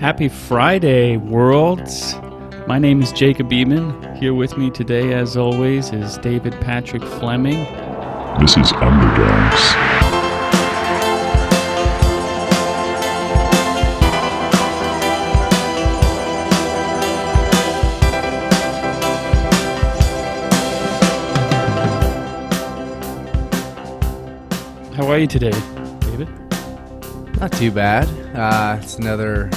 Happy Friday, world! My name is Jacob Beeman. Here with me today, as always, is David Patrick Fleming. This is Underdogs. How are you today, David? Not too bad. Uh, it's another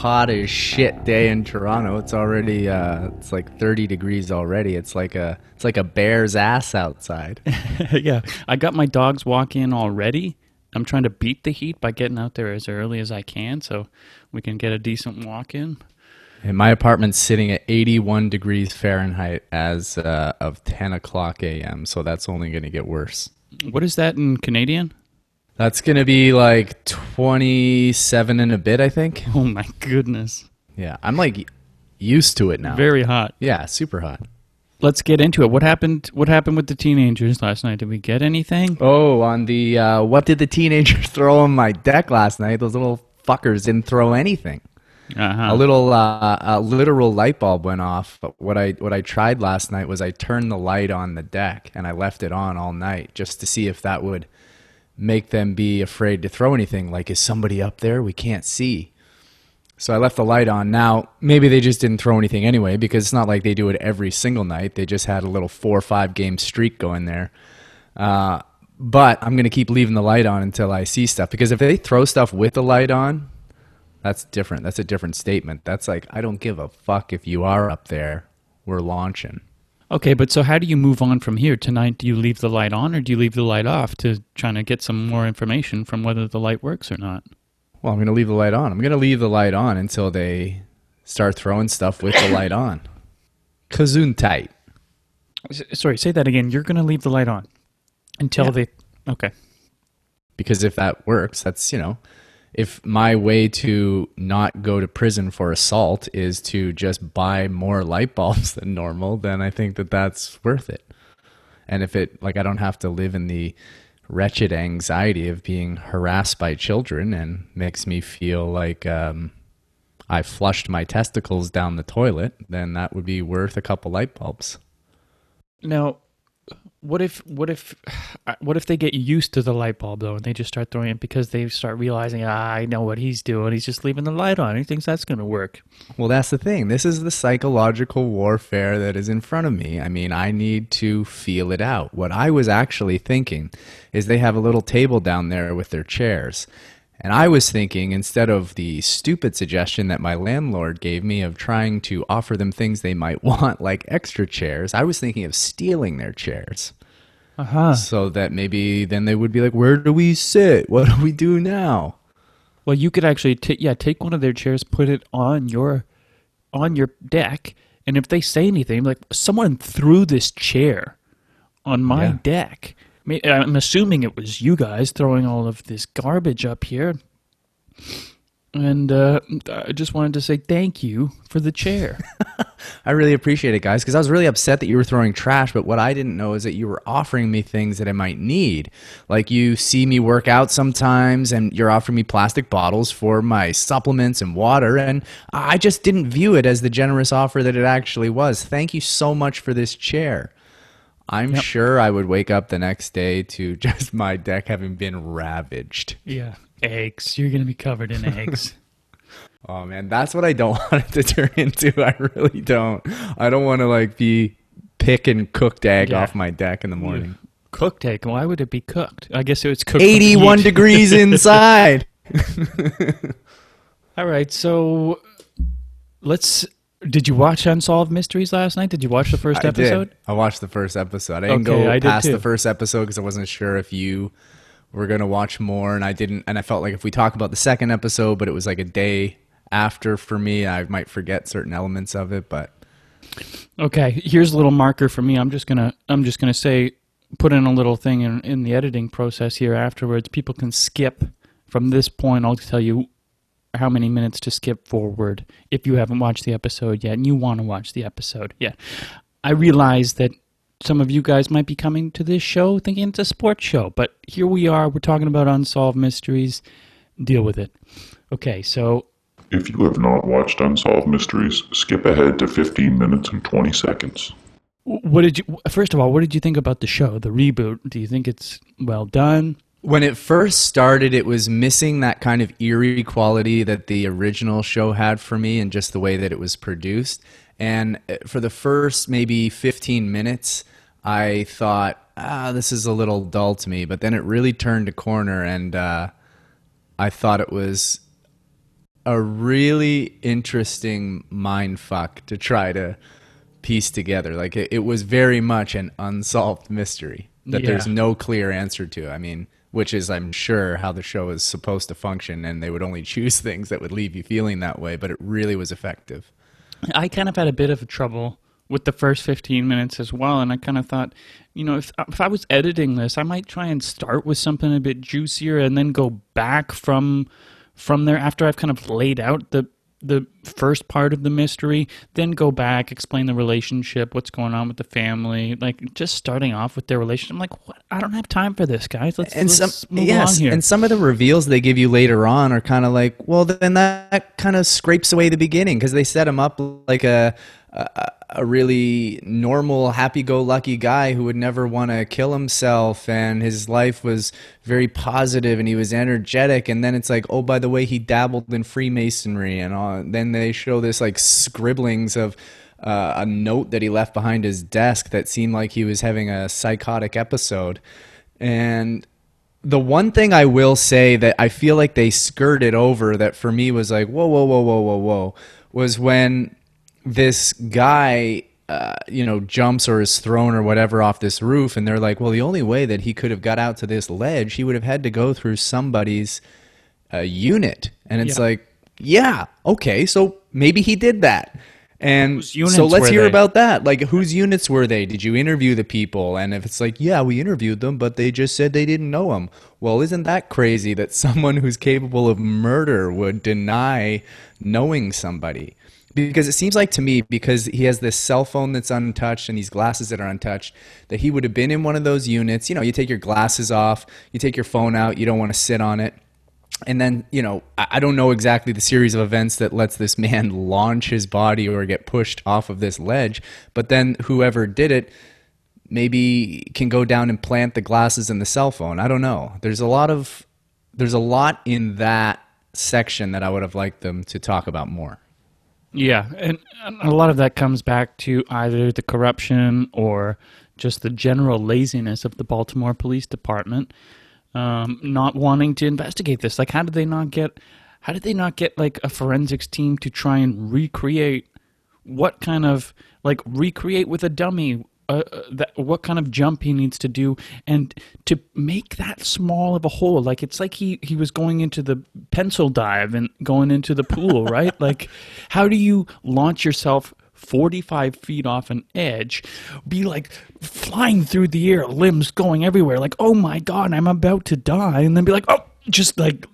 hot as shit day in Toronto. It's already uh, it's like 30 degrees already. It's like a it's like a bear's ass outside. yeah, I got my dogs walk in already. I'm trying to beat the heat by getting out there as early as I can so we can get a decent walk in. And my apartment's sitting at 81 degrees Fahrenheit as uh, of 10 o'clock a.m. So that's only going to get worse. What is that in Canadian? That's going to be like 27 and a bit, I think. Oh my goodness. Yeah, I'm like used to it now. Very hot. yeah, super hot. Let's get into it. What happened what happened with the teenagers last night? Did we get anything? Oh, on the uh, what did the teenagers throw on my deck last night? Those little fuckers didn't throw anything. Uh-huh. A little uh, a literal light bulb went off. But what I what I tried last night was I turned the light on the deck and I left it on all night just to see if that would make them be afraid to throw anything. Like, is somebody up there? We can't see. So I left the light on. Now, maybe they just didn't throw anything anyway because it's not like they do it every single night. They just had a little four or five game streak going there. Uh, but I'm going to keep leaving the light on until I see stuff because if they throw stuff with the light on, that's different. That's a different statement. That's like, I don't give a fuck if you are up there. We're launching. Okay, but so how do you move on from here? Tonight, do you leave the light on or do you leave the light off to trying to get some more information from whether the light works or not? Well, I'm going to leave the light on. I'm going to leave the light on until they start throwing stuff with the light on. Kazoon tight. Sorry, say that again. You're going to leave the light on until Yeah. they. Okay. Because if that works, that's, you know, if my way to not go to prison for assault is to just buy more light bulbs than normal, then I think that that's worth it. And if it, like, I don't have to live in the wretched anxiety of being harassed by children and makes me feel like um, I flushed my testicles down the toilet, then that would be worth a couple light bulbs. Now, what if what if what if they get used to the light bulb though, and they just start throwing it because they start realizing, ah, I know what he's doing. He's just leaving the light on. He thinks that's going to work. Well, that's the thing. This is the psychological warfare that is in front of me. I mean, I need to feel it out. What I was actually thinking is they have a little table down there with their chairs. And I was thinking, instead of the stupid suggestion that my landlord gave me of trying to offer them things they might want, like extra chairs, I was thinking of stealing their chairs. Uh huh. So that maybe then they would be like, Where do we sit? What do we do now? Well, you could actually take yeah take one of their chairs, put it on your on your deck, and if they say anything, like someone threw this chair on my Yeah. deck. I'm assuming it was you guys throwing all of this garbage up here. And uh, I just wanted to say thank you for the chair. I really appreciate it, guys, because I was really upset that you were throwing trash. But what I didn't know is that you were offering me things that I might need. Like you see me work out sometimes, and you're offering me plastic bottles for my supplements and water. And I just didn't view it as the generous offer that it actually was. Thank you so much for this chair. I'm sure I would wake up the next day to just my deck having been ravaged. yeah, eggs. You're gonna be covered in eggs. Oh man, that's what I don't want it to turn into. I really don't. I don't want to like be picking cooked egg Yeah. off my deck in the morning. cooked egg. Why would it be cooked? I guess it was cooked. 81 degrees inside. All right, so let's. Did you watch Unsolved Mysteries last night? Did you watch the first I episode? did. I watched the first episode. I didn't Okay, go I did past too. the first episode because I wasn't sure if you were gonna watch more, and I didn't. And I felt like if we talk about the second episode, but it was like a day after for me, I might forget certain elements of it. But Okay, here's a little marker for me. I'm just gonna I'm just gonna say put in a little thing in, in the editing process here afterwards. People can skip from this point. I'll tell you how many minutes to skip forward if you haven't watched the episode yet and you want to watch the episode. Yeah. I realize that some of you guys might be coming to this show thinking it's a sports show, but here we are. We're talking about unsolved mysteries. Deal with it. Okay, so If you have not watched Unsolved Mysteries, skip ahead to 15 minutes and 20 seconds. What did you? First of all, what did you think about the show, the reboot? Do you think it's well done? When it first started, it was missing that kind of eerie quality that the original show had for me, and just the way that it was produced. And uh, for the first maybe 15 minutes, I thought, ah, this is a little dull to me. But then it really turned a corner, and uh, I thought it was a really interesting mind fuck to try to piece together. Like it, it was very much an unsolved mystery that there's no clear answer to. I mean, which is, I'm sure, how the show is supposed to function, and they would only choose things that would leave you feeling that way. But it really was effective. I kind of had a bit of trouble with the first 15 minutes as well and i kind of thought you know if, if i was editing this i might try and start with something a bit juicier and then go back from from there after i've kind of laid out the the first part of the mystery then go back explain the relationship what's going on with the family like just starting off with their relationship. I'm like what? I don't have time for this guys. Let's, and let's some move yes, here. and some of the reveals they give you later on are kind of like, well, then that kind of scrapes away the beginning because they set him up like a, a a really normal, happy-go-lucky guy who would never want to kill himself, and his life was very positive, and he was energetic. And then it's like, oh, by the way, he dabbled in Freemasonry, and all. then they show this like scribblings of. Uh, a note that he left behind his desk that seemed like he was having a psychotic episode. And the one thing I will say that I feel like they skirted over that for me was like, whoa, whoa, whoa, whoa, whoa, whoa, was when this guy, uh, you know, jumps or is thrown or whatever off this roof, and they're like, well, the only way that he could have got out to this ledge, he would have had to go through somebody's uh, unit, and it's Yeah. like, yeah, okay, so maybe he did that. And so let's hear they? about that. Like, whose units were they? Did you interview the people? And if it's like, yeah, we interviewed them, but they just said they didn't know him. Well, isn't that crazy that someone who's capable of murder would deny knowing somebody? Because it seems like to me, because he has this cell phone that's untouched and these glasses that are untouched, that he would have been in one of those units. You know, you take your glasses off, you take your phone out, you don't want to sit on it. And then you know I don't know exactly the series of events that lets this man launch his body or get pushed off of this ledge but then whoever did it maybe can go down and plant the glasses and the cell phone. I don't know. There's a lot of there's a lot in that section that i would have liked them to talk about more Yeah, and a lot of that comes back to either the corruption or just the general laziness of the Baltimore Police Department, um, not wanting to investigate this. Like, how did they not get? How did they not get like a forensics team to try and recreate what kind of like recreate with a dummy? Uh, uh, that what kind of jump he needs to do and to make that small of a hole. Like it's like he he was going into the pencil dive and going into the pool right? Like how do you launch yourself 45 feet off an edge be like flying through the air limbs going everywhere like oh my god i'm about to die and then be like oh just like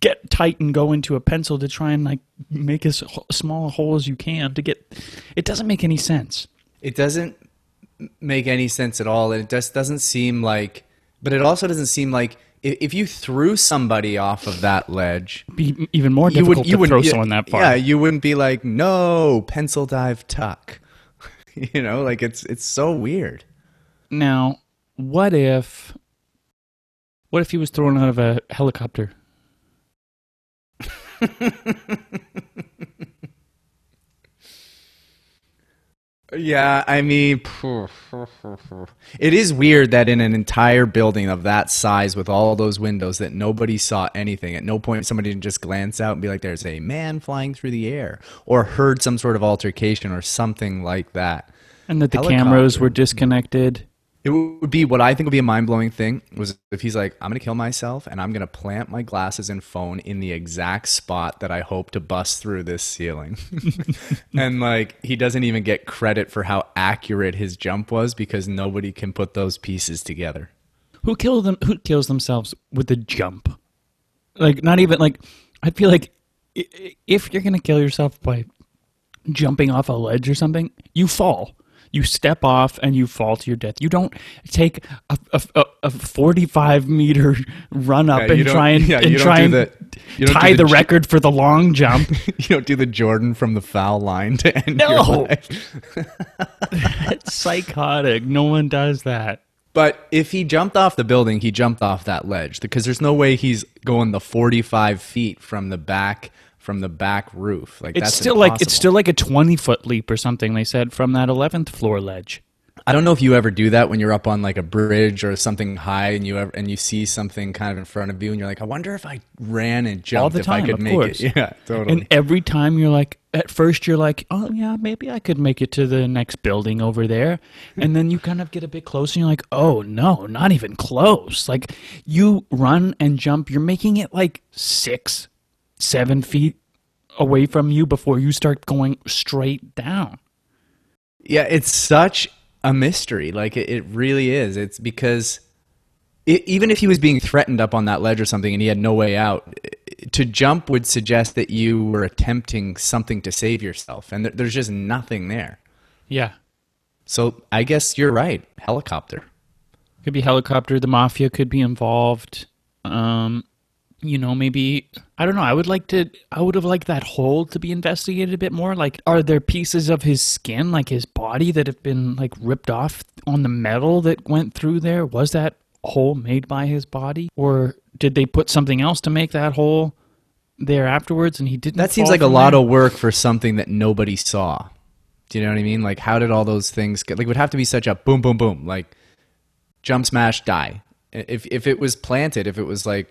get tight and go into a pencil to try and like make as small a hole as you can to get it doesn't make any sense. It doesn't make any sense at all and it just doesn't seem like but it also doesn't seem like if you threw somebody off of that ledge be even more you difficult would you to throw someone that far Yeah, you wouldn't be like, no, pencil dive tuck. you know, like it's it's so weird. Now, what if what if he was thrown out of a helicopter? Yeah, I mean, it is weird that in an entire building of that size with all those windows that nobody saw anything. At no point somebody didn't just glance out and be like, "There's a man flying through the air," or heard some sort of altercation or something like that. And that the Helicopter. cameras were disconnected. It would be what I think would be a mind blowing thing was if he's like, I'm gonna kill myself and I'm gonna plant my glasses and phone in the exact spot that I hope to bust through this ceiling. and like he doesn't even get credit for how accurate his jump was because nobody can put those pieces together. Who killed them who kills themselves with a jump? Like not even like I feel like if you're to kill yourself by jumping off a ledge or something, you fall. You step off and you fall to your death. You don't take a, a, a, a 45 meter run up Yeah, and try and, yeah, and you don't try and the- you don't do tie the the, record for the long jump. you don't do the Jordan from the foul line to end your No. life. It's psychotic. No one does that. But if he jumped off the building, he jumped off that ledge because there's no way he's going the 45 feet from the back from the back roof. Like It's that's still like it's still like a 20 foot leap or something. They said from that 11th floor ledge. I don't know if you ever do that when you're up on like a bridge or something high and you ever, and you see something kind of in front of you and you're like, I wonder if I ran and jumped the if I could of make course. it. Yeah, totally. And every time you're like, at first you're like, oh yeah, maybe I could make it to the next building over there, and then you kind of get a bit close and you're like, oh no, not even close. Like you run and jump, you're making it like six, seven feet away from you before you start going straight down. Yeah, it's such a mystery. Like it, it really is. It's because i even if he was being threatened up on that ledge or something and he had no way out, to jump would suggest that you were attempting something to save yourself, and there, there's just nothing there. Yeah, So I guess you're right. Helicopter. could be helicopter. The mafia could be involved. Um, you know, maybe I don't know. I would like to. I would have liked that hole to be investigated a bit more. Like, are there pieces of his skin, like his body, that have been like ripped off on the metal that went through there? Was that hole made by his body, or did they put something else to make that hole there afterwards? And he didn't. That seems like a lot there? of work for something that nobody saw. Do you know what I mean? Like, how did all those things get? Like, it would have to be such a boom, boom, boom. Like, jump, smash, die. If if it was planted, if it was like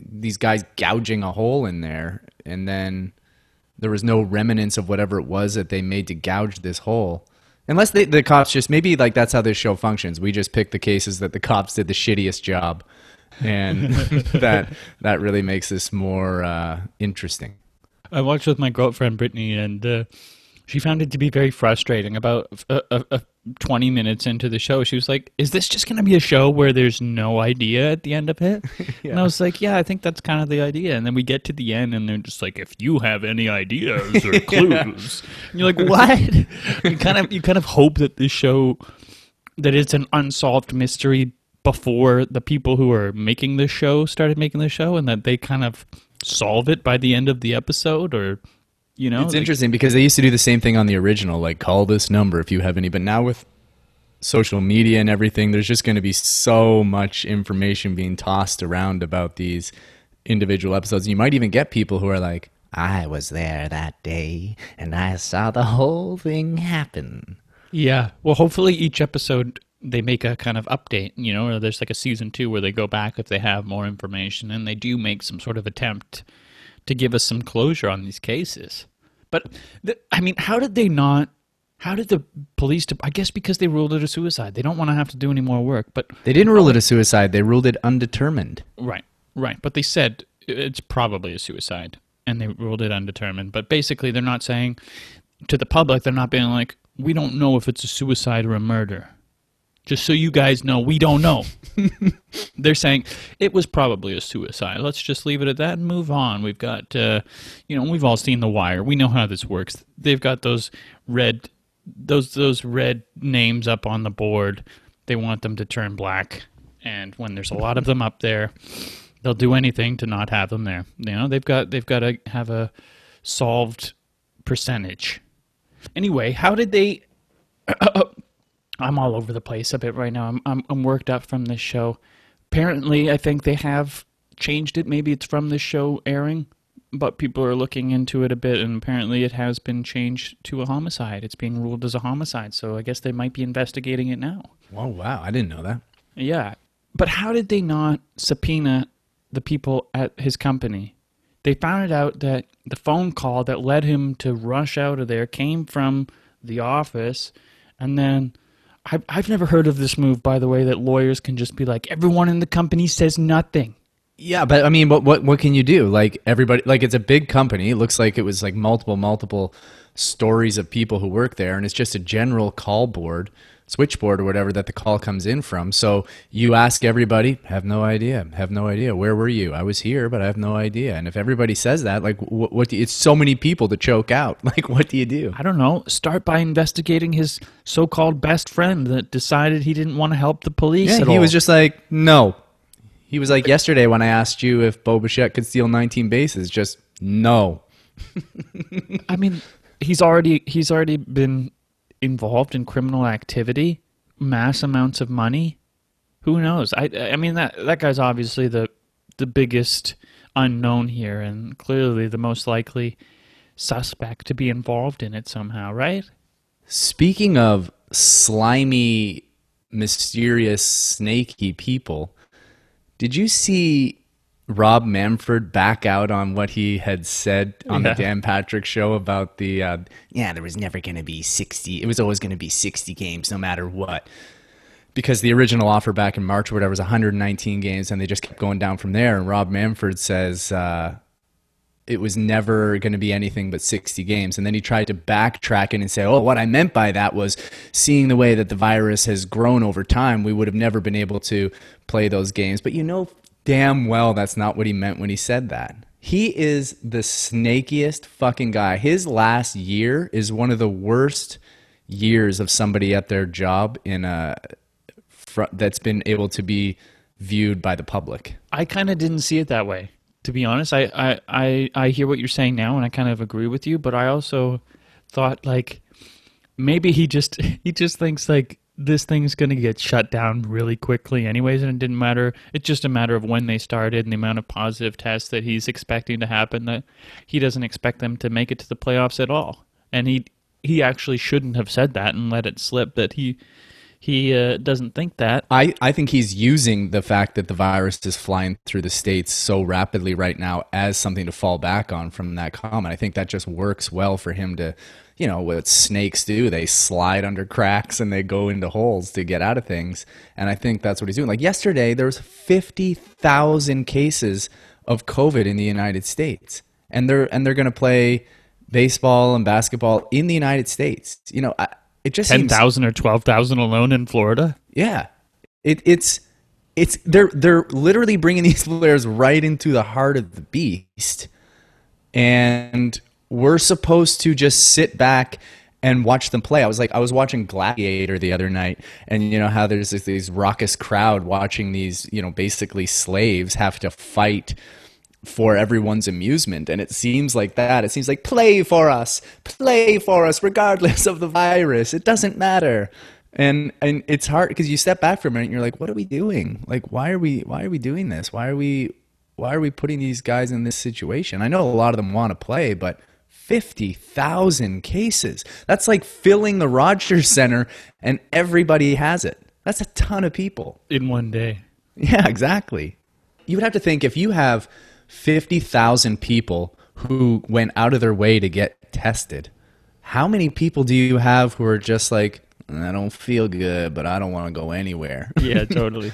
these guys gouging a hole in there, and then there was no remnants of whatever it was that they made to gouge this hole. Unless they, the cops just maybe like that's how this show functions. We just pick the cases that the cops did the shittiest job, and that that really makes this more uh, interesting. I watched with my girlfriend Brittany, and uh, she found it to be very frustrating. About a, a, 20 minutes into the show, she was like, Is this just going to be a show where there's no idea at the end of it? yeah. And I was like, Yeah, I think that's kind of the idea. And then we get to the end and they're just like, If you have any ideas or clues, and you're like, What? you kind of you kind of hope that this show that it's an unsolved mystery before the people who are making the show started making the show and that they kind of solve it by the end of the episode or you know, It's like- interesting because they used to do the same thing on the original, like call this number if you have any. But now with social media and everything, there's just going to be so much information being tossed around about these individual episodes. You might even get people who are like, I was there that day and I saw the whole thing happen. Yeah. Well, hopefully each episode they make a kind of update, you know, or there's like a season two where they go back if they have more information and they do make some sort of attempt to give us some closure on these cases. But the, I mean, how did they not? How did the police? De- I guess because they ruled it a suicide. They don't want to have to do any more work. But They didn't rule it a suicide, they ruled it undetermined. Right, right. But they said it's probably a suicide, and they ruled it undetermined. But basically, they're not saying to the public, they're not being like, we don't know if it's a suicide or a murder. Just so you guys know, we don't know. they're saying it was probably a suicide. Let's just leave it at that and move on. We've got, uh, you know, we've all seen The Wire. We know how this works. They've got those red, those those red names up on the board. They want them to turn black, and when there's a lot of them up there, they'll do anything to not have them there. You know, they've got they've got to have a solved percentage. Anyway, how did they? I'm all over the place a bit right now. I'm, I'm I'm worked up from this show. Apparently, I think they have changed it. Maybe it's from this show airing, but people are looking into it a bit, and apparently, it has been changed to a homicide. It's being ruled as a homicide, so I guess they might be investigating it now. Oh, wow. I didn't know that. Yeah. But how did they not subpoena the people at his company? They found out that the phone call that led him to rush out of there came from the office. And then I've, I've never heard of this move, by the way, that lawyers can just be like, everyone in the company says nothing. Yeah, but I mean, what what what can you do? Like everybody, like it's a big company. It looks like it was like multiple multiple stories of people who work there, and it's just a general call board. Switchboard or whatever that the call comes in from. So you ask everybody, have no idea, have no idea. Where were you? I was here, but I have no idea. And if everybody says that, like, what? what do you, it's so many people to choke out. Like, what do you do? I don't know. Start by investigating his so-called best friend that decided he didn't want to help the police. Yeah, he all. was just like, no. He was like yesterday when I asked you if Bo Bichette could steal 19 bases, just no. I mean, he's already he's already been involved in criminal activity, mass amounts of money. Who knows? I I mean that that guy's obviously the the biggest unknown here and clearly the most likely suspect to be involved in it somehow, right? Speaking of slimy, mysterious, snaky people, did you see Rob Manfred back out on what he had said on Yeah. the Dan Patrick show about the uh, yeah, there was never going to be 60. It was always going to be 60 games no matter what. Because the original offer back in March or whatever was 119 games and they just kept going down from there and Rob Manfred says uh, it was never going to be anything but 60 games. And then he tried to backtrack it and say, oh, what I meant by that was seeing the way that the virus has grown over time, we would have never been able to play those games. But you know damn well that's not what he meant when he said that. He is the snakiest fucking guy. His last year is one of the worst years of somebody at their job in a that's been able to be viewed by the public. I kind of didn't see it that way. To be honest, I, I, I, I hear what you're saying now, and I kind of agree with you. But I also thought like maybe he just he just thinks like this thing's gonna get shut down really quickly, anyways, and it didn't matter. It's just a matter of when they started and the amount of positive tests that he's expecting to happen. That he doesn't expect them to make it to the playoffs at all, and he he actually shouldn't have said that and let it slip. That he he uh, doesn't think that. I, I think he's using the fact that the virus is flying through the states so rapidly right now as something to fall back on from that comment. I think that just works well for him to, you know, what snakes do. They slide under cracks and they go into holes to get out of things. And I think that's what he's doing. Like yesterday, there was 50,000 cases of COVID in the United States. And they're, and they're going to play baseball and basketball in the United States. You know, I, it just Ten seems thousand or twelve thousand alone in Florida. yeah, it, it's it's they're they're literally bringing these players right into the heart of the beast, and we're supposed to just sit back and watch them play. I was like, I was watching Gladiator the other night, and you know how there's this, these raucous crowd watching these you know basically slaves have to fight for everyone's amusement. And it seems like that. It seems like play for us. Play for us regardless of the virus. It doesn't matter. And and it's hard because you step back for a minute and you're like what are we doing? Like why are we why are we doing this? Why are we why are we putting these guys in this situation? I know a lot of them want to play but 50,000 cases that's like filling the Rogers Center and everybody has it that's a ton of people in one day. yeah, exactly. You would have to think if you have 50,000 people who went out of their way to get tested, how many people do you have who are just like, I don't feel good, but I don't want to go anywhere? Yeah, totally.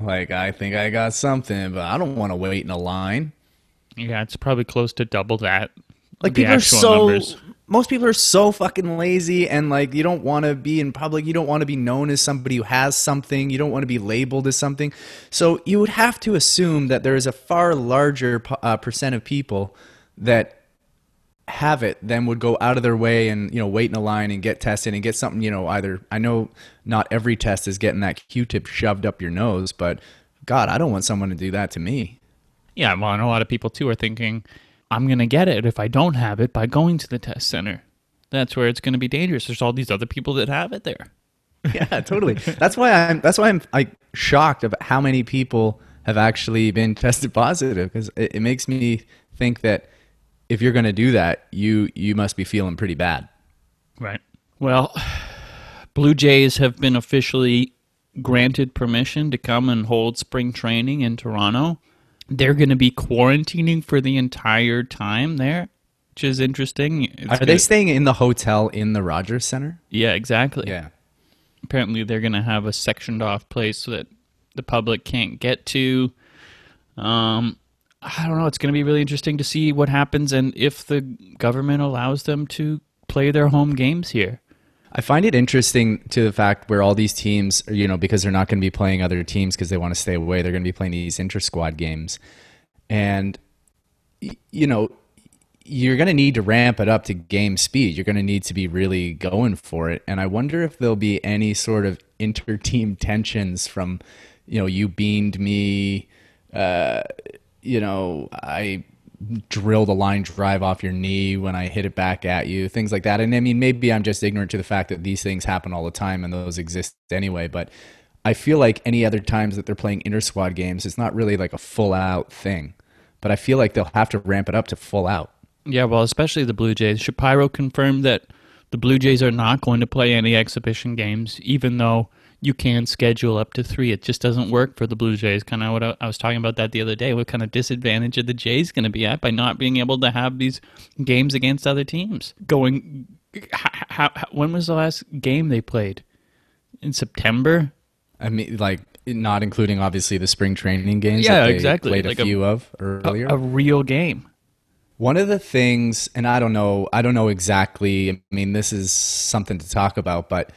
like, I think I got something, but I don't want to wait in a line. yeah, it's probably close to double that. Like people are so numbers. most people are so fucking lazy and like you don't want to be in public, you don't want to be known as somebody who has something, you don't want to be labeled as something. So you would have to assume that there is a far larger uh, percent of people that have it than would go out of their way and you know wait in a line and get tested and get something you know either I know not every test is getting that Q-tip shoved up your nose, but God, I don't want someone to do that to me. Yeah, well, and a lot of people too are thinking, I'm going to get it if I don't have it by going to the test center. That's where it's going to be dangerous. There's all these other people that have it there. Yeah, totally. That's why I'm. That's why I'm like shocked about how many people have actually been tested positive because it, it makes me think that if you're going to do that, you you must be feeling pretty bad. Right. Well, Blue Jays have been officially granted permission to come and hold spring training in Toronto. They're going to be quarantining for the entire time there, which is interesting. It's Are gonna- they staying in the hotel in the Rogers Center? Yeah, exactly. Yeah. apparently they're going to have a sectioned off place so that the public can't get to. Um, I don't know. It's going to be really interesting to see what happens and if the government allows them to play their home games here. I find it interesting to the fact where all these teams, you know, because they're not going to be playing other teams because they want to stay away, they're going to be playing these inter squad games. And, you know, you're going to need to ramp it up to game speed. You're going to need to be really going for it. And I wonder if there'll be any sort of inter team tensions from, you know, you beamed me, uh, you know, I drilled the line drive off your knee when I hit it back at you, things like that. And I mean, maybe I'm just ignorant to the fact that these things happen all the time and those exist anyway. But I feel like any other times that they're playing inter squad games, it's not really like a full out thing. But I feel like they'll have to ramp it up to full out. Yeah, well, especially the Blue Jays. Shapiro confirmed that the Blue Jays are not going to play any exhibition games, even though you can schedule up to three. It just doesn't work for the Blue Jays. Kind of what I, I was talking about that the other day. What kind of disadvantage are the Jays going to be at by not being able to have these games against other teams? Going, how, how, when was the last game they played? In September. I mean, like not including obviously the spring training games. Yeah, that they exactly. Played Like a a- few of earlier. A, a real game. One of the things, and I don't know, I don't know exactly. I mean, this is something to talk about, but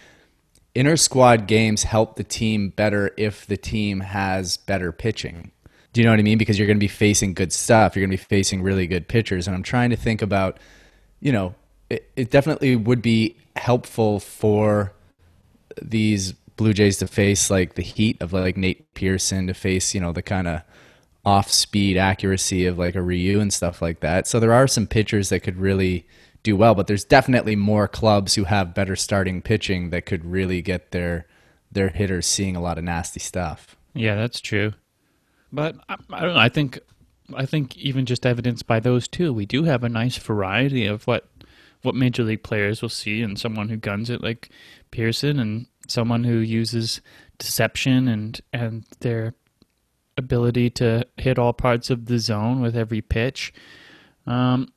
inter squad games help the team better if the team has better pitching. Do you know what I mean? Because you're going to be facing good stuff. You're going to be facing really good pitchers. And I'm trying to think about, you know, it, it definitely would be helpful for these Blue Jays to face like the heat of like Nate Pearson to face, you know, the kind of off speed accuracy of like a Ryu and stuff like that. So there are some pitchers that could really do well, but there's definitely more clubs who have better starting pitching that could really get their their hitters seeing a lot of nasty stuff. Yeah, that's true. But I, I don't know. I think I think even just evidenced by those two, we do have a nice variety of what what major league players will see, and someone who guns it like Pearson, and someone who uses deception and and their ability to hit all parts of the zone with every pitch. Um,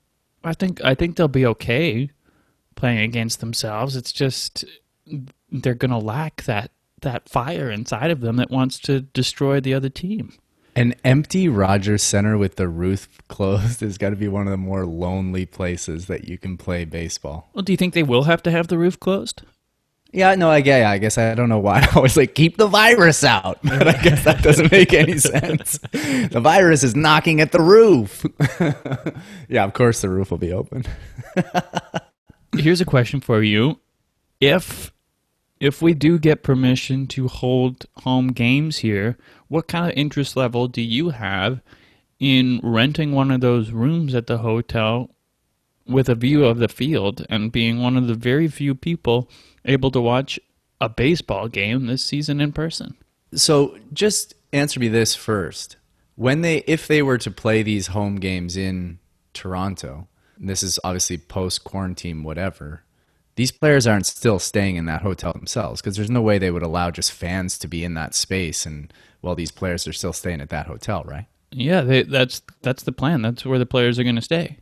I think I think they'll be okay playing against themselves. It's just they're gonna lack that that fire inside of them that wants to destroy the other team. An empty Rogers Center with the roof closed is got to be one of the more lonely places that you can play baseball. Well, do you think they will have to have the roof closed? Yeah, no, I get. I guess I don't know why I was like keep the virus out, but I guess that doesn't make any sense. The virus is knocking at the roof. yeah, of course the roof will be open. Here's a question for you: If if we do get permission to hold home games here, what kind of interest level do you have in renting one of those rooms at the hotel with a view of the field and being one of the very few people able to watch a baseball game this season in person? So just answer me this first. When they if they were to play these home games in Toronto, this is obviously post quarantine whatever. These players aren't still staying in that hotel themselves because there's no way they would allow just fans to be in that space and while these players are still staying at that hotel, right? Yeah, they, that's that's the plan. That's where the players are going to stay.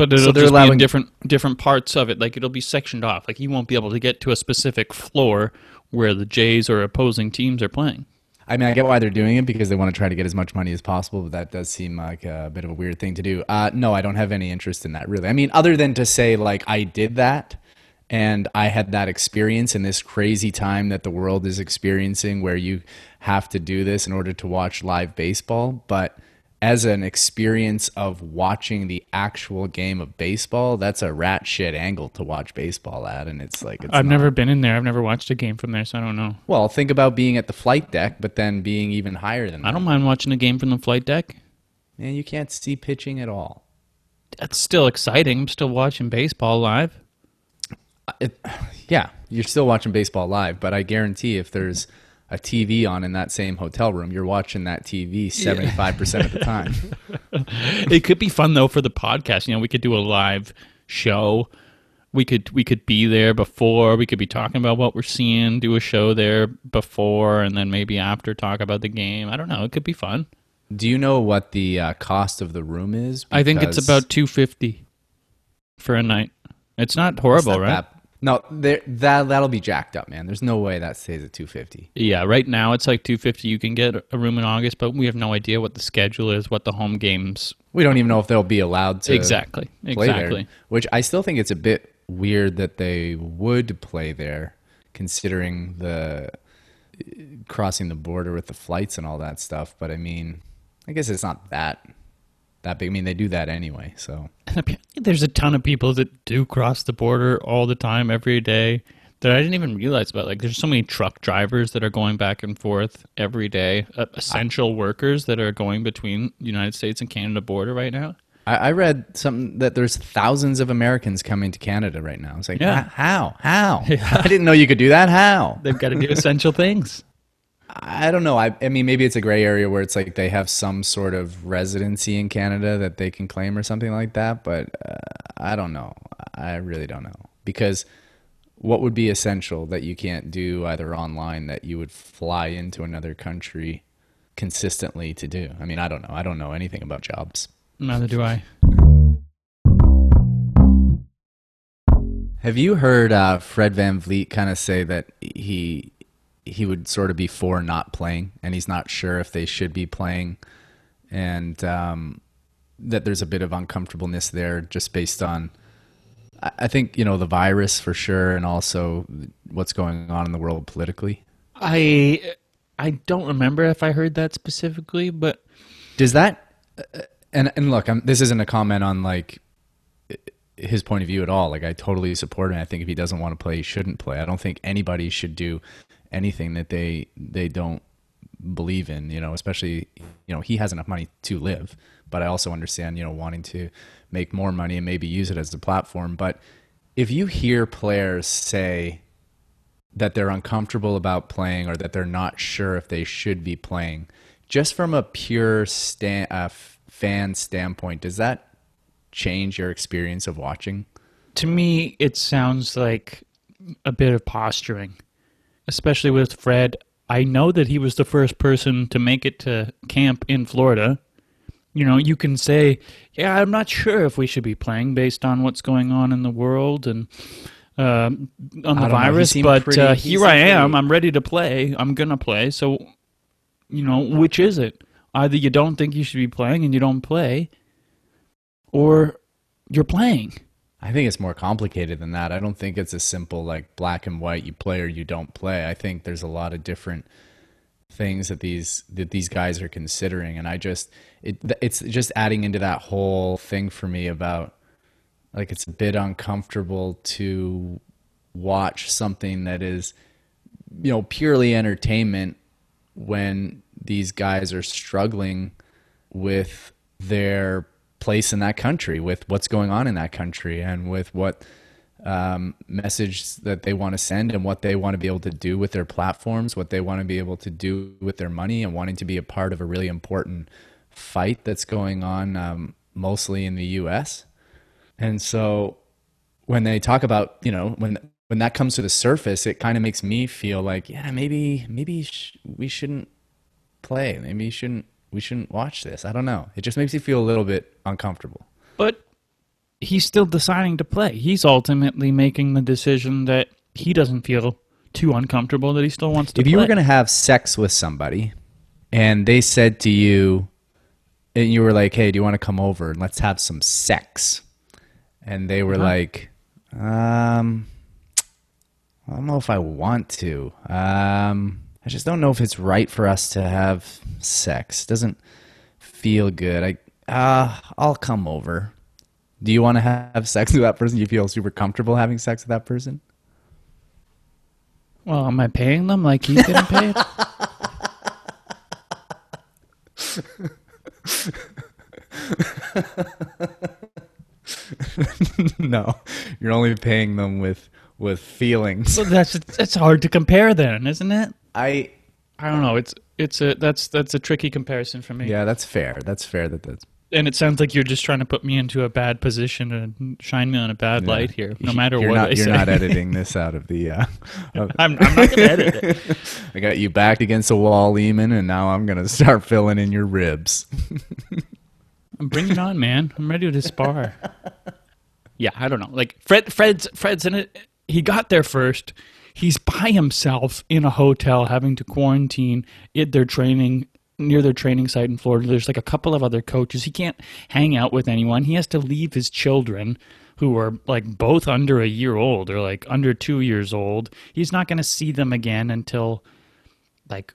But it'll So they're just be in different different parts of it. Like it'll be sectioned off. Like you won't be able to get to a specific floor where the Jays or opposing teams are playing. I mean, I get why they're doing it because they want to try to get as much money as possible, but that does seem like a bit of a weird thing to do. Uh, no, I don't have any interest in that, really. I mean, other than to say, like, I did that and I had that experience in this crazy time that the world is experiencing where you have to do this in order to watch live baseball. But as an experience of watching the actual game of baseball, that's a rat shit angle to watch baseball at. And it's like, it's I've not- never been in there. I've never watched a game from there, so I don't know. Well, think about being at the flight deck, but then being even higher than that. I don't mind watching a game from the flight deck. Man, you can't see pitching at all. That's still exciting. I'm still watching baseball live. Uh, it, yeah, you're still watching baseball live, but I guarantee if there's a TV on in that same hotel room, you're watching that TV 75% of the time. it could be fun though for the podcast. You know, we could do a live show. We could we could be there before. We could be talking about what we're seeing. Do a show there before, and then maybe after talk about the game. I don't know. It could be fun. Do you know what the uh, cost of the room is? I think it's about two fifty for a night. It's not it's horrible, not right? that- no, that that'll be jacked up, man. There's no way that stays at 250. Yeah, right now it's like two fifty. You can get a room in August, but we have no idea what the schedule is, what the home games. We don't even know if they'll be allowed to exactly, exactly. there, which I still think it's a bit weird that they would play there, considering the crossing the border with the flights and all that stuff. But I mean, I guess it's not that that big. I mean, they do that anyway. So there's a ton of people that do cross the border all the time, every day that I didn't even realize about. Like, there's so many truck drivers that are going back and forth every day, uh, essential workers that are going between the United States and Canada border right now. I, I read something that there's thousands of Americans coming to Canada right now. It's like, Yeah. "H- how? How? I didn't know you could do that. How? They've got to do essential things. I don't know. I, I mean, maybe it's a gray area where it's like they have some sort of residency in Canada that they can claim or something like that. But uh, I don't know. I really don't know because what would be essential that you can't do either online that you would fly into another country consistently to do? I mean, I don't know. I don't know anything about jobs. Neither do I. Have you heard uh, Fred VanVleet kind of say that he he would sort of be for not playing, and he's not sure if they should be playing, and um, that there's a bit of uncomfortableness there just based on, I think you know the virus for sure, and also what's going on in the world politically. I I don't remember if I heard that specifically, but Does that uh, and and look, I'm, this isn't a comment on like his point of view at all. Like I totally support him. I think if he doesn't want to play, he shouldn't play. I don't think anybody should do anything that they they don't believe in. You know, especially you know he has enough money to live, but I also understand you know wanting to make more money and maybe use it as a platform. But if you hear players say that they're uncomfortable about playing or that they're not sure if they should be playing, just from a pure sta- uh, fan standpoint, does that change your experience of watching? to me it sounds like a bit of posturing especially with fred i know that he was the first person to make it to camp in florida. You know you can say yeah i'm not sure if we should be playing based on what's going on in the world and um, on the don't know. He virus but pretty- uh, here i am. Pretty- i'm ready to play. I'm gonna play. So you know which is it? Either you don't think you should be playing and you don't play or you're playing I think it's more complicated than that. I don't think it's a simple like black and white. You play or you don't play. I think there's a lot of different things that these that these guys are considering, and I just it it's just adding into that whole thing for me about like it's a bit uncomfortable to watch something that is you know purely entertainment when these guys are struggling with their place in that country, with what's going on in that country, and with what um, message that they want to send and what they want to be able to do with their platforms, what they want to be able to do with their money, and wanting to be a part of a really important fight that's going on um, mostly in the U.S. And so when they talk about, you know, when when that comes to the surface, it kind of makes me feel like, yeah, maybe maybe sh- we shouldn't play. Maybe shouldn't we shouldn't watch this. I don't know. It just makes me feel a little bit uncomfortable. But he's still deciding to play. He's ultimately making the decision that he doesn't feel too uncomfortable that he still wants to if play. you were going to have sex with somebody and they said to you and you were like hey do you want to come over and let's have some sex and they were like um i don't know if i want to um i just don't know if it's right for us to have sex It doesn't feel good i uh i'll come over do you want to have sex with that person do you feel super comfortable having sex with that person well, am I paying them like he's getting paid? no you're only paying them with with feelings so that's that's hard to compare then, isn't it? i I don't know. It's it's a that's that's a tricky comparison for me. yeah that's fair that's fair that that's And it sounds like you're just trying to put me into a bad position and shine me on a bad light here, no matter you're what not I you're say. not editing this out of the uh of- I'm, I'm not gonna edit it. i got you backed against a wall lehman and now i'm gonna start filling in your ribs I'm bringing on, man. I'm ready to spar. yeah, I don't know. Like Fred, Fred's Fred's in it. He got there first. He's by himself in a hotel, having to quarantine at their training near their training site in Florida. There's like a couple of other coaches. He can't hang out with anyone. He has to leave his children, who are like both under a year old or like under two years old. He's not going to see them again until like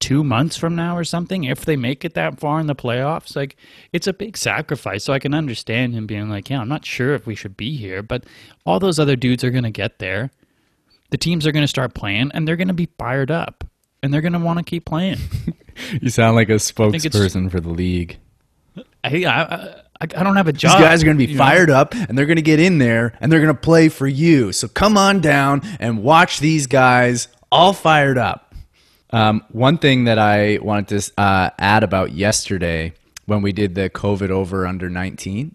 two months from now or something if they make it that far in the playoffs like it's a big sacrifice so i can understand him being like yeah i'm not sure if we should be here but all those other dudes are going to get there the teams are going to start playing and they're going to be fired up and they're going to want to keep playing You sound like a spokesperson for the league. I, I, I, I don't have a job. These guys are going to be you know? fired up and they're going to get in there and they're going to play for you. So come on down and watch these guys all fired up. Um, one thing that I wanted to uh, add about yesterday when we did the COVID over under 19.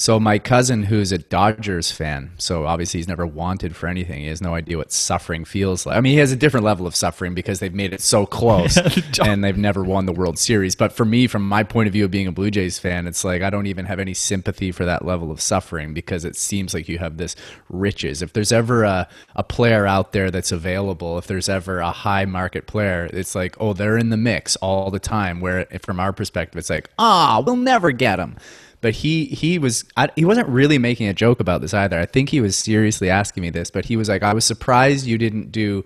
So my cousin, who's a Dodgers fan, so obviously he's never wanted for anything. He has no idea what suffering feels like. I mean, he has a different level of suffering because they've made it so close and they've never won the World Series. But for me, from my point of view of being a Blue Jays fan, it's like I don't even have any sympathy for that level of suffering because it seems like you have this riches. If there's ever a, a player out there that's available, if there's ever a high market player, it's like, oh, they're in the mix all the time. Where from our perspective, it's like, ah, we'll never get them but he he was I, he wasn't really making a joke about this either. I think he was seriously asking me this, but he was like, "I was surprised you didn't do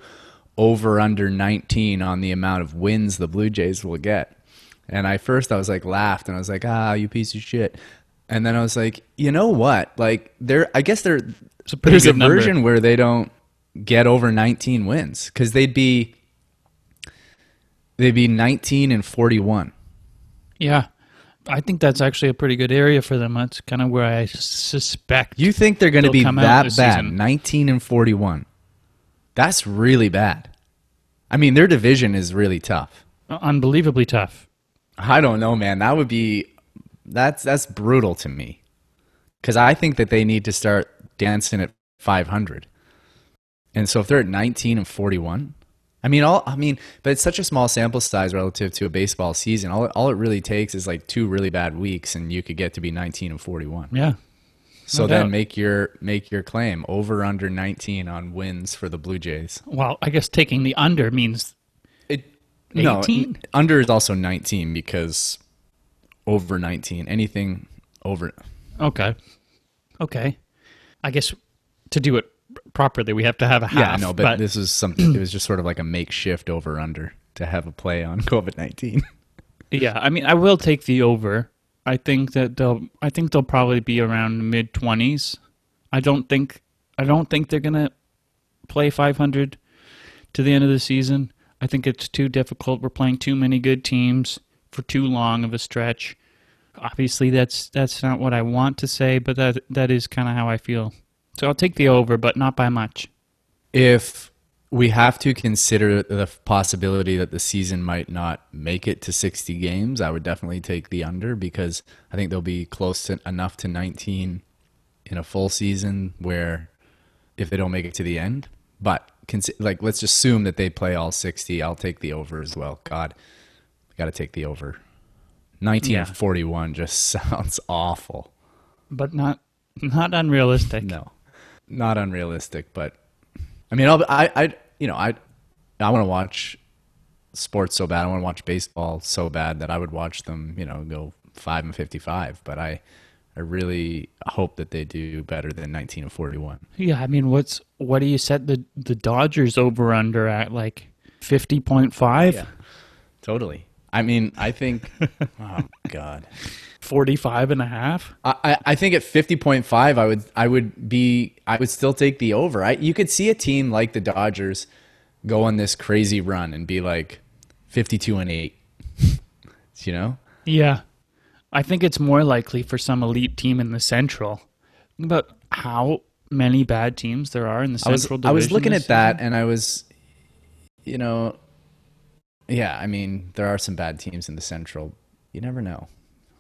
over under 19 on the amount of wins the Blue Jays will get." And I first I was like laughed and I was like, "Ah, you piece of shit." And then I was like, "You know what? Like there I guess there a there's a number. version where they don't get over 19 wins cuz they'd be they'd be 19 and 41. yeah i think that's actually a pretty good area for them that's kind of where i suspect You think they're going to be that bad? season. 19 and 41. That's really bad. I mean, their division is really tough. Uh, unbelievably tough I don't know, man. That would be that's that's brutal to me. Cuz I think that they need to start dancing at 500. And so if they're at 19 and 41, I mean all I mean, but it's such a small sample size relative to a baseball season. All it, all it really takes is like two really bad weeks and you could get to be 19 and 41. yeah So No then doubt. make your make your claim over under 19 on wins for the Blue Jays. well i guess taking the under means It 18? no, under is also 19 because over 19 anything over Okay. Okay. I guess to do it properly, we have to have a half. Yeah, no, but, this is something it was just sort of like a makeshift over under to have a play on COVID-19. yeah, I mean, I will take the over. I think that they'll. I think they'll probably be around mid twenties. I don't think. I don't think they're gonna play 500 to the end of the season. I think it's too difficult. We're playing too many good teams for too long of a stretch. Obviously, that's that's not what I want to say, but that that is kind of how I feel. So I'll take the over, but not by much. if we have to consider the possibility that the season might not make it to 60 games, I would definitely take the under because I think they'll be close to enough to 19 in a full season where if they don't make it to the end, but like let's just assume that they play all 60, I'll take the over as well. God, got to take the over. 1941 Yeah. just sounds awful. but not not unrealistic. No, not unrealistic, but I mean, I'll, I, I, you know, I, I want to watch sports so bad. I want to watch baseball so bad that I would watch them, you know, go five and fifty-five. But I, I really hope that they do better than nineteen and forty-one. Yeah, I mean, what's what do you set the the Dodgers over under at like fifty point five? totally. I mean, I think, oh God. 45 and a half? I, I- think at fifty point five, I would I would be I would still take the over. I you could see a team like the Dodgers go on this crazy run and be like fifty two and eight. you know, Yeah. I think it's more likely for some elite team in the Central. Think about how many bad teams there are in the Central I was Central I was looking at that season. and I was, you know, yeah. I mean, there are some bad teams in the Central. You never know.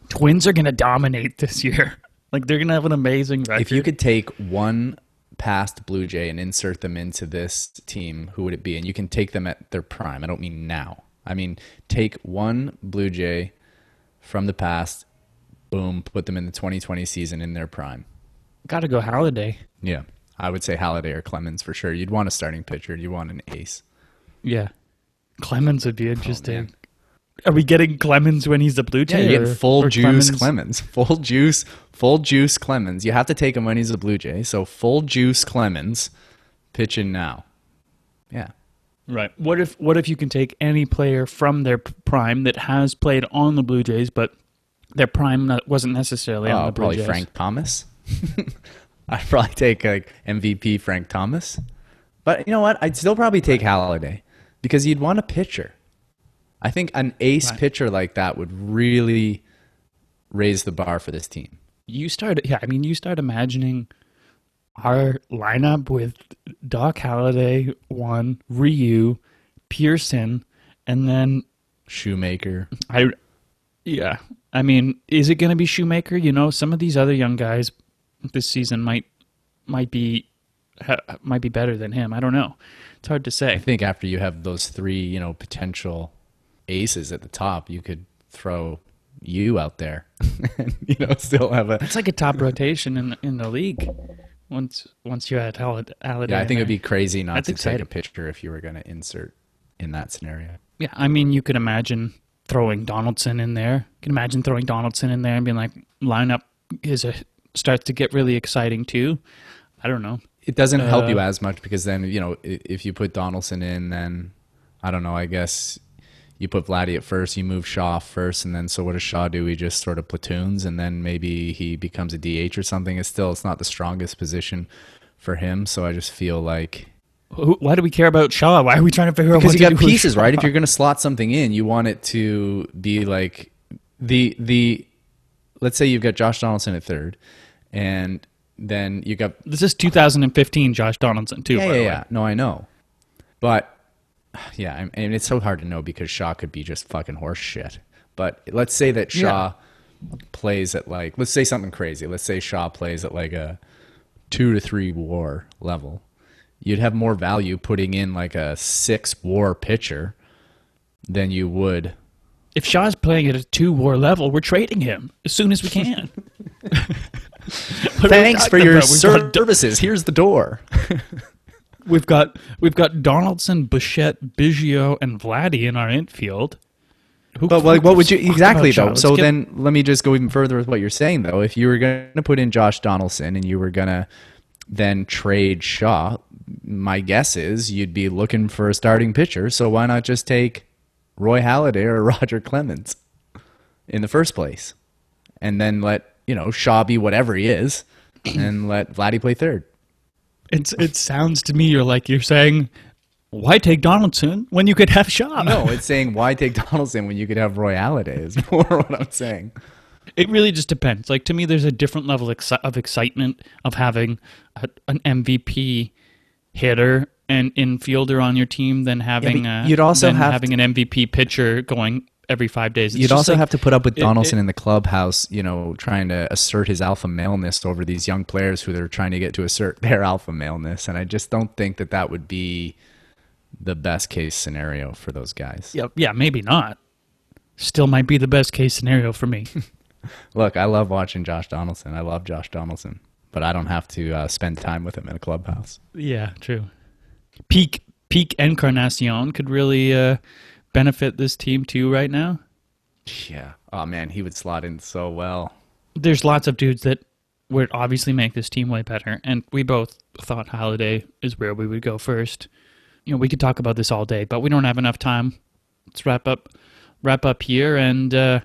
Twins are going to dominate this year. Like they're going to have an amazing record. If you could take one past Blue Jay and insert them into this team, who would it be? And you can take them at their prime. I don't mean now. I mean take one Blue Jay from the past, boom, put them in the 2020 season in their prime. got to go Halladay. Yeah, I would say Halladay or Clemens for sure. You'd want a starting pitcher. You'd want an ace. Yeah. Clemens would be oh, interesting. man. Are we getting Clemens when he's a Blue Jay? Yeah, you're getting full juice Clemens. Full juice, full juice Clemens. You have to take him when he's a Blue Jay. So full juice Clemens, pitching now. Yeah. Right. What if what if you can take any player from their prime that has played on the Blue Jays, but their prime wasn't necessarily on Oh, the Blue probably Jays? Frank Thomas. I'd probably take like MVP Frank Thomas. But you know what? I'd still probably take Halladay because you'd want a pitcher. I think an ace Right. pitcher like that would really raise the bar for this team. You start, yeah. I mean, you start imagining our lineup with Doc Halladay, one Ryu, Pearson, and then Shoemaker. I, yeah. I mean, is it going to be Shoemaker? You know, some of these other young guys this season might might be might be better than him. I don't know. It's hard to say. I think after you have those three, you know, potential aces at the top, you could throw you out there and you know still have a It's like a top rotation in in the league. Once once you had Halladay. Yeah, I think it'd be crazy not That's to take a exciting. picture if you were going to insert in that scenario. Yeah, I mean, you could imagine throwing Donaldson in there. You can imagine throwing Donaldson in there and being like, lineup is a starts to get really exciting too. I don't know. It doesn't help you Uh, as much because then you know if you put Donaldson in, then I don't know. I guess you put Vladdy at first, you move Shaw first, and then so what does Shaw do? He just sort of platoons, and then maybe he becomes a DH or something. It's still it's not the strongest position for him, so I just feel like why do we care about Shaw? Why are we trying to figure out because you got pieces, right? If you're going to slot something in, you want it to be like the the. Let's say you've got Josh Donaldson at third, and then you got This is 2015 Josh Donaldson too. yeah, yeah, yeah. No, I know, but yeah, I- and it's so hard to know because Shaw could be just fucking horse shit. But let's say that Shaw plays at like, let's say something crazy. Let's say Shaw plays at like a two to three WAR level. You'd have more value putting in like a six WAR pitcher than you would. If Shaw's playing at a two war level, we're trading him as soon as we can. What are we Thanks for your about? Services. Here's the door. we've got we've got Donaldson, Bichette, Biggio, and Vladdy in our infield. Who But like, what would you gives a fuck exactly though? So get- then, let me just go even further with what you're saying though. If you were going to put in Josh Donaldson and you were going to then trade Shaw, my guess is you'd be looking for a starting pitcher. So why not just take Roy Halladay or Roger Clemens in the first place, and then let you know Shaw be whatever he is, and let Vladdy play third. It's it sounds to me you're like you're saying, why take Donaldson when you could have Shaw? No, it's saying why take Donaldson when you could have Roy Halladay is more what I'm saying. It really just depends. Like to me, there's a different level of excitement of having a, an MVP hitter and infielder on your team than having but uh, you'd also have having an MVP pitcher going every five days. It's You'd also like- have to put up with it- Donaldson it- in the clubhouse, you know, trying to assert his alpha maleness over these young players who they're trying to get to assert their alpha maleness. And I just don't think that that would be the best case scenario for those guys. Yeah, yeah, maybe not. Still might be the best case scenario for me. Look, I love watching Josh Donaldson. I love Josh Donaldson, but I don't have to uh, spend time with him in a clubhouse. yeah, true. Peak peak Encarnacion could really uh, benefit this team too right now. Yeah. Oh, man, he would slot in so well. there's lots of dudes that would obviously make this team way better, and we both thought Halladay is where we would go first. You know, we could talk about this all day, but we don't have enough time. Let's wrap up, wrap up here. And uh,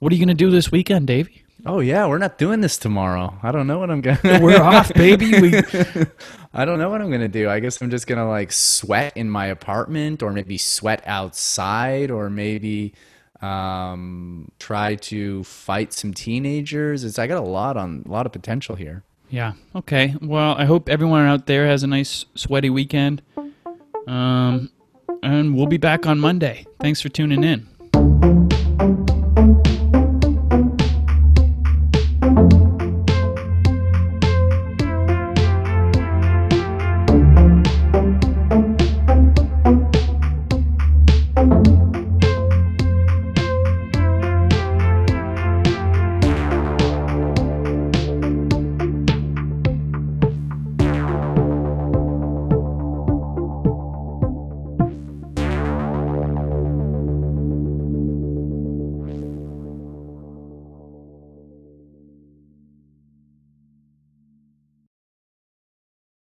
what are you gonna do this weekend, Davey? Oh, yeah, we're not doing this tomorrow. I don't know what I'm going to We're off, baby. We I don't know what I'm gonna do. I guess I'm just gonna like sweat in my apartment, or maybe sweat outside, or maybe um, try to fight some teenagers. It's I got a lot on a lot of potential here. yeah. Okay. Well, I hope everyone out there has a nice sweaty weekend. Um, and we'll be back on Monday. Thanks for tuning in.